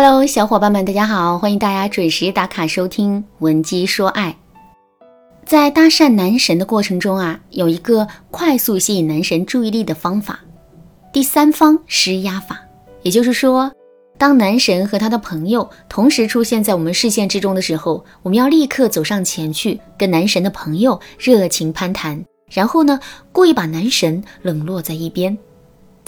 Hello，小伙伴们，大家好，欢迎大家准时打卡收听《闻鸡说爱》。在搭讪男神的过程中啊，有一个快速吸引男神注意力的方法——第三方施压法。也就是说，当男神和他的朋友同时出现在我们视线之中的时候，我们要立刻走上前去，跟男神的朋友热情攀谈，然后呢，故意把男神冷落在一边。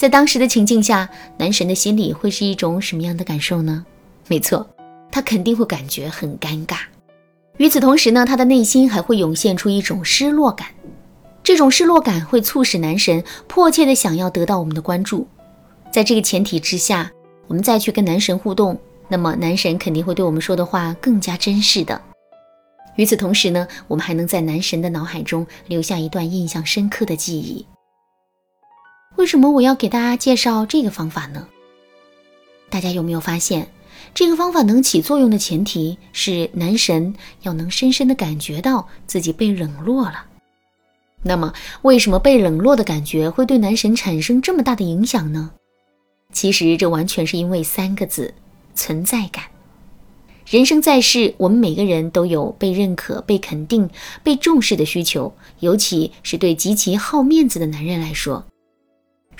在当时的情境下，男神的心里会是一种什么样的感受呢？没错，他肯定会感觉很尴尬。与此同时呢，他的内心还会涌现出一种失落感。这种失落感会促使男神迫切的想要得到我们的关注。在这个前提之下，我们再去跟男神互动，那么男神肯定会对我们说的话更加真实的。与此同时呢，我们还能在男神的脑海中留下一段印象深刻的记忆。为什么我要给大家介绍这个方法呢？大家有没有发现，这个方法能起作用的前提是男神要能深深的感觉到自己被冷落了。那么，为什么被冷落的感觉会对男神产生这么大的影响呢？其实，这完全是因为三个字：存在感。人生在世，我们每个人都有被认可、被肯定、被重视的需求，尤其是对极其好面子的男人来说。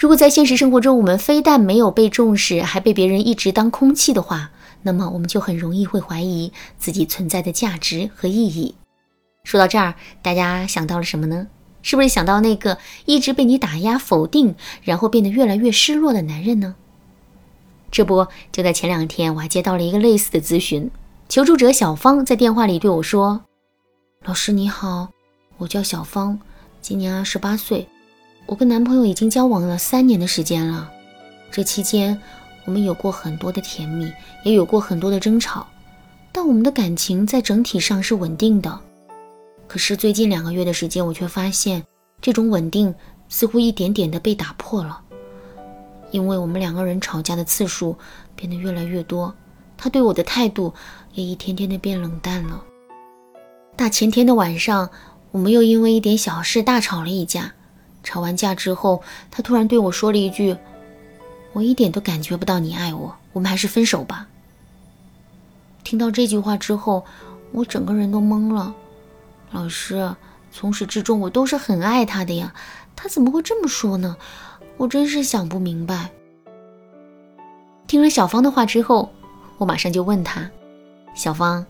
如果在现实生活中，我们非但没有被重视，还被别人一直当空气的话，那么我们就很容易会怀疑自己存在的价值和意义。说到这儿，大家想到了什么呢？是不是想到那个一直被你打压、否定，然后变得越来越失落的男人呢？这不，就在前两天，我还接到了一个类似的咨询，求助者小芳在电话里对我说：“老师你好，我叫小芳，今年二十八岁。”我跟男朋友已经交往了三年的时间了，这期间我们有过很多的甜蜜，也有过很多的争吵，但我们的感情在整体上是稳定的。可是最近两个月的时间，我却发现这种稳定似乎一点点的被打破了，因为我们两个人吵架的次数变得越来越多，他对我的态度也一天天的变冷淡了。大前天的晚上，我们又因为一点小事大吵了一架。吵完架之后，他突然对我说了一句：“我一点都感觉不到你爱我，我们还是分手吧。”听到这句话之后，我整个人都懵了。老师，从始至终我都是很爱他的呀，他怎么会这么说呢？我真是想不明白。听了小芳的话之后，我马上就问他：“小芳，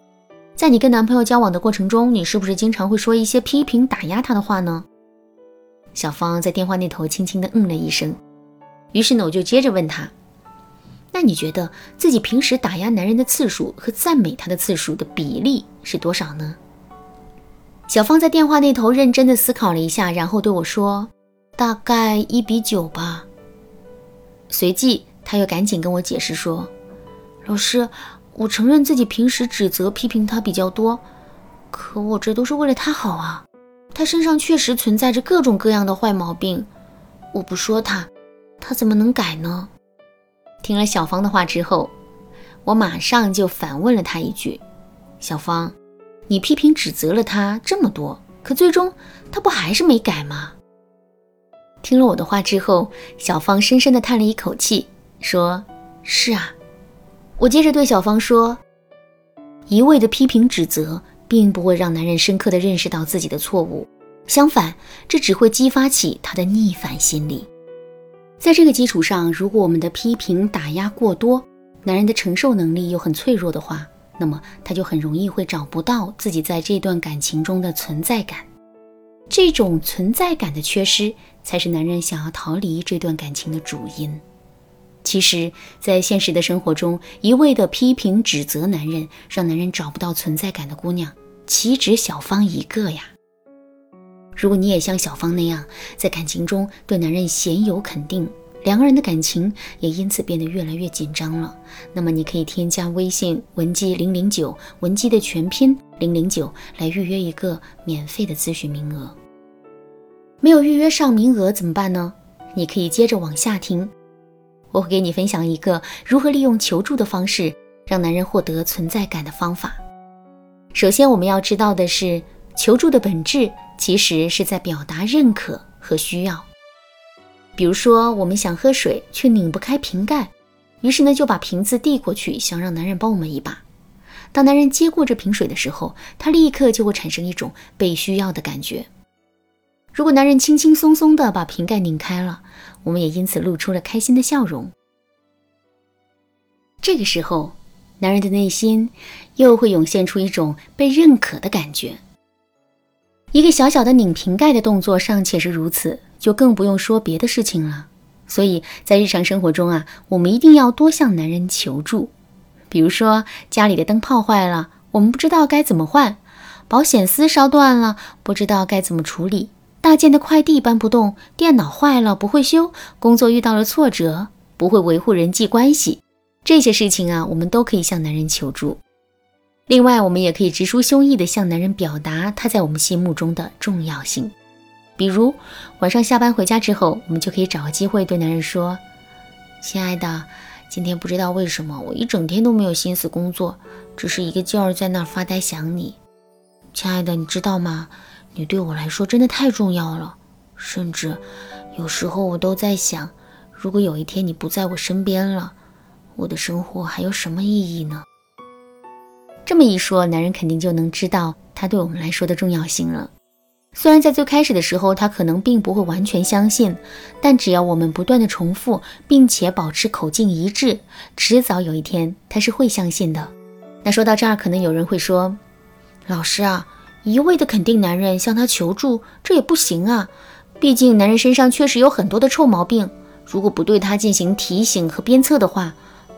在你跟男朋友交往的过程中，你是不是经常会说一些批评、打压他的话呢？”小芳在电话那头轻轻的嗯了一声，于是呢，我就接着问她：“那你觉得自己平时打压男人的次数和赞美他的次数的比例是多少呢？”小芳在电话那头认真的思考了一下，然后对我说：“大概一比九吧。”随即，她又赶紧跟我解释说：“老师，我承认自己平时指责批评他比较多，可我这都是为了他好啊。”他身上确实存在着各种各样的坏毛病，我不说他，他怎么能改呢？听了小芳的话之后，我马上就反问了他一句：“小芳，你批评指责了他这么多，可最终他不还是没改吗？”听了我的话之后，小芳深深地叹了一口气，说：“是啊。”我接着对小芳说：“一味的批评指责。”并不会让男人深刻的认识到自己的错误，相反，这只会激发起他的逆反心理。在这个基础上，如果我们的批评打压过多，男人的承受能力又很脆弱的话，那么他就很容易会找不到自己在这段感情中的存在感。这种存在感的缺失，才是男人想要逃离这段感情的主因。其实，在现实的生活中，一味的批评指责男人，让男人找不到存在感的姑娘，岂止小芳一个呀？如果你也像小芳那样，在感情中对男人鲜有肯定，两个人的感情也因此变得越来越紧张了，那么你可以添加微信文姬零零九，文姬的全拼零零九，来预约一个免费的咨询名额。没有预约上名额怎么办呢？你可以接着往下听。我会给你分享一个如何利用求助的方式让男人获得存在感的方法。首先，我们要知道的是，求助的本质其实是在表达认可和需要。比如说，我们想喝水却拧不开瓶盖，于是呢就把瓶子递过去，想让男人帮我们一把。当男人接过这瓶水的时候，他立刻就会产生一种被需要的感觉。如果男人轻轻松松地把瓶盖拧开了，我们也因此露出了开心的笑容。这个时候，男人的内心又会涌现出一种被认可的感觉。一个小小的拧瓶盖的动作尚且是如此，就更不用说别的事情了。所以在日常生活中啊，我们一定要多向男人求助。比如说，家里的灯泡坏了，我们不知道该怎么换；保险丝烧断了，不知道该怎么处理；大件的快递搬不动；电脑坏了不会修；工作遇到了挫折，不会维护人际关系。这些事情啊，我们都可以向男人求助。另外，我们也可以直抒胸臆地向男人表达他在我们心目中的重要性。比如，晚上下班回家之后，我们就可以找个机会对男人说：“亲爱的。”今天不知道为什么，我一整天都没有心思工作，只是一个劲儿在那儿发呆想你，亲爱的，你知道吗？你对我来说真的太重要了，甚至有时候我都在想，如果有一天你不在我身边了，我的生活还有什么意义呢？这么一说，男人肯定就能知道他对我们来说的重要性了。虽然在最开始的时候，他可能并不会完全相信，但只要我们不断的重复，并且保持口径一致，迟早有一天他是会相信的。那说到这儿，可能有人会说：“老师啊，一味的肯定男人，向他求助，这也不行啊。毕竟男人身上确实有很多的臭毛病，如果不对他进行提醒和鞭策的话，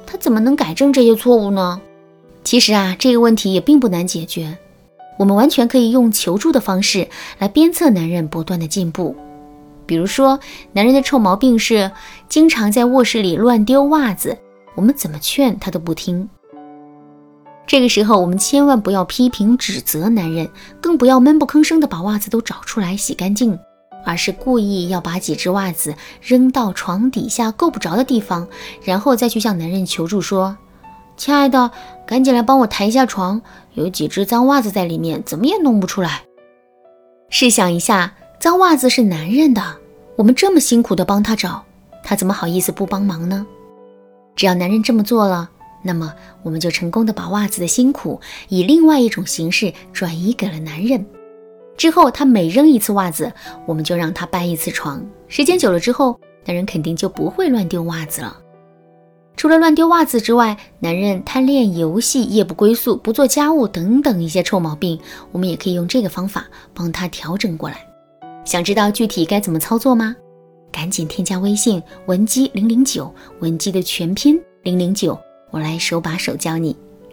他怎么能改正这些错误呢？”其实啊，这个问题也并不难解决。我们完全可以用求助的方式来鞭策男人不断的进步。比如说，男人的臭毛病是经常在卧室里乱丢袜子，我们怎么劝他都不听。这个时候，我们千万不要批评指责男人，更不要闷不吭声的把袜子都找出来洗干净，而是故意要把几只袜子扔到床底下够不着的地方，然后再去向男人求助说。亲爱的，赶紧来帮我抬一下床，有几只脏袜子在里面，怎么也弄不出来。试想一下，脏袜子是男人的，我们这么辛苦的帮他找，他怎么好意思不帮忙呢？只要男人这么做了，那么我们就成功的把袜子的辛苦以另外一种形式转移给了男人。之后他每扔一次袜子，我们就让他搬一次床。时间久了之后，男人肯定就不会乱丢袜子了。除了乱丢袜子之外，男人贪恋游戏、夜不归宿、不做家务等等一些臭毛病，我们也可以用这个方法帮他调整过来。想知道具体该怎么操作吗？赶紧添加微信文姬零零九，文姬的全拼零零九，我来手把手教你。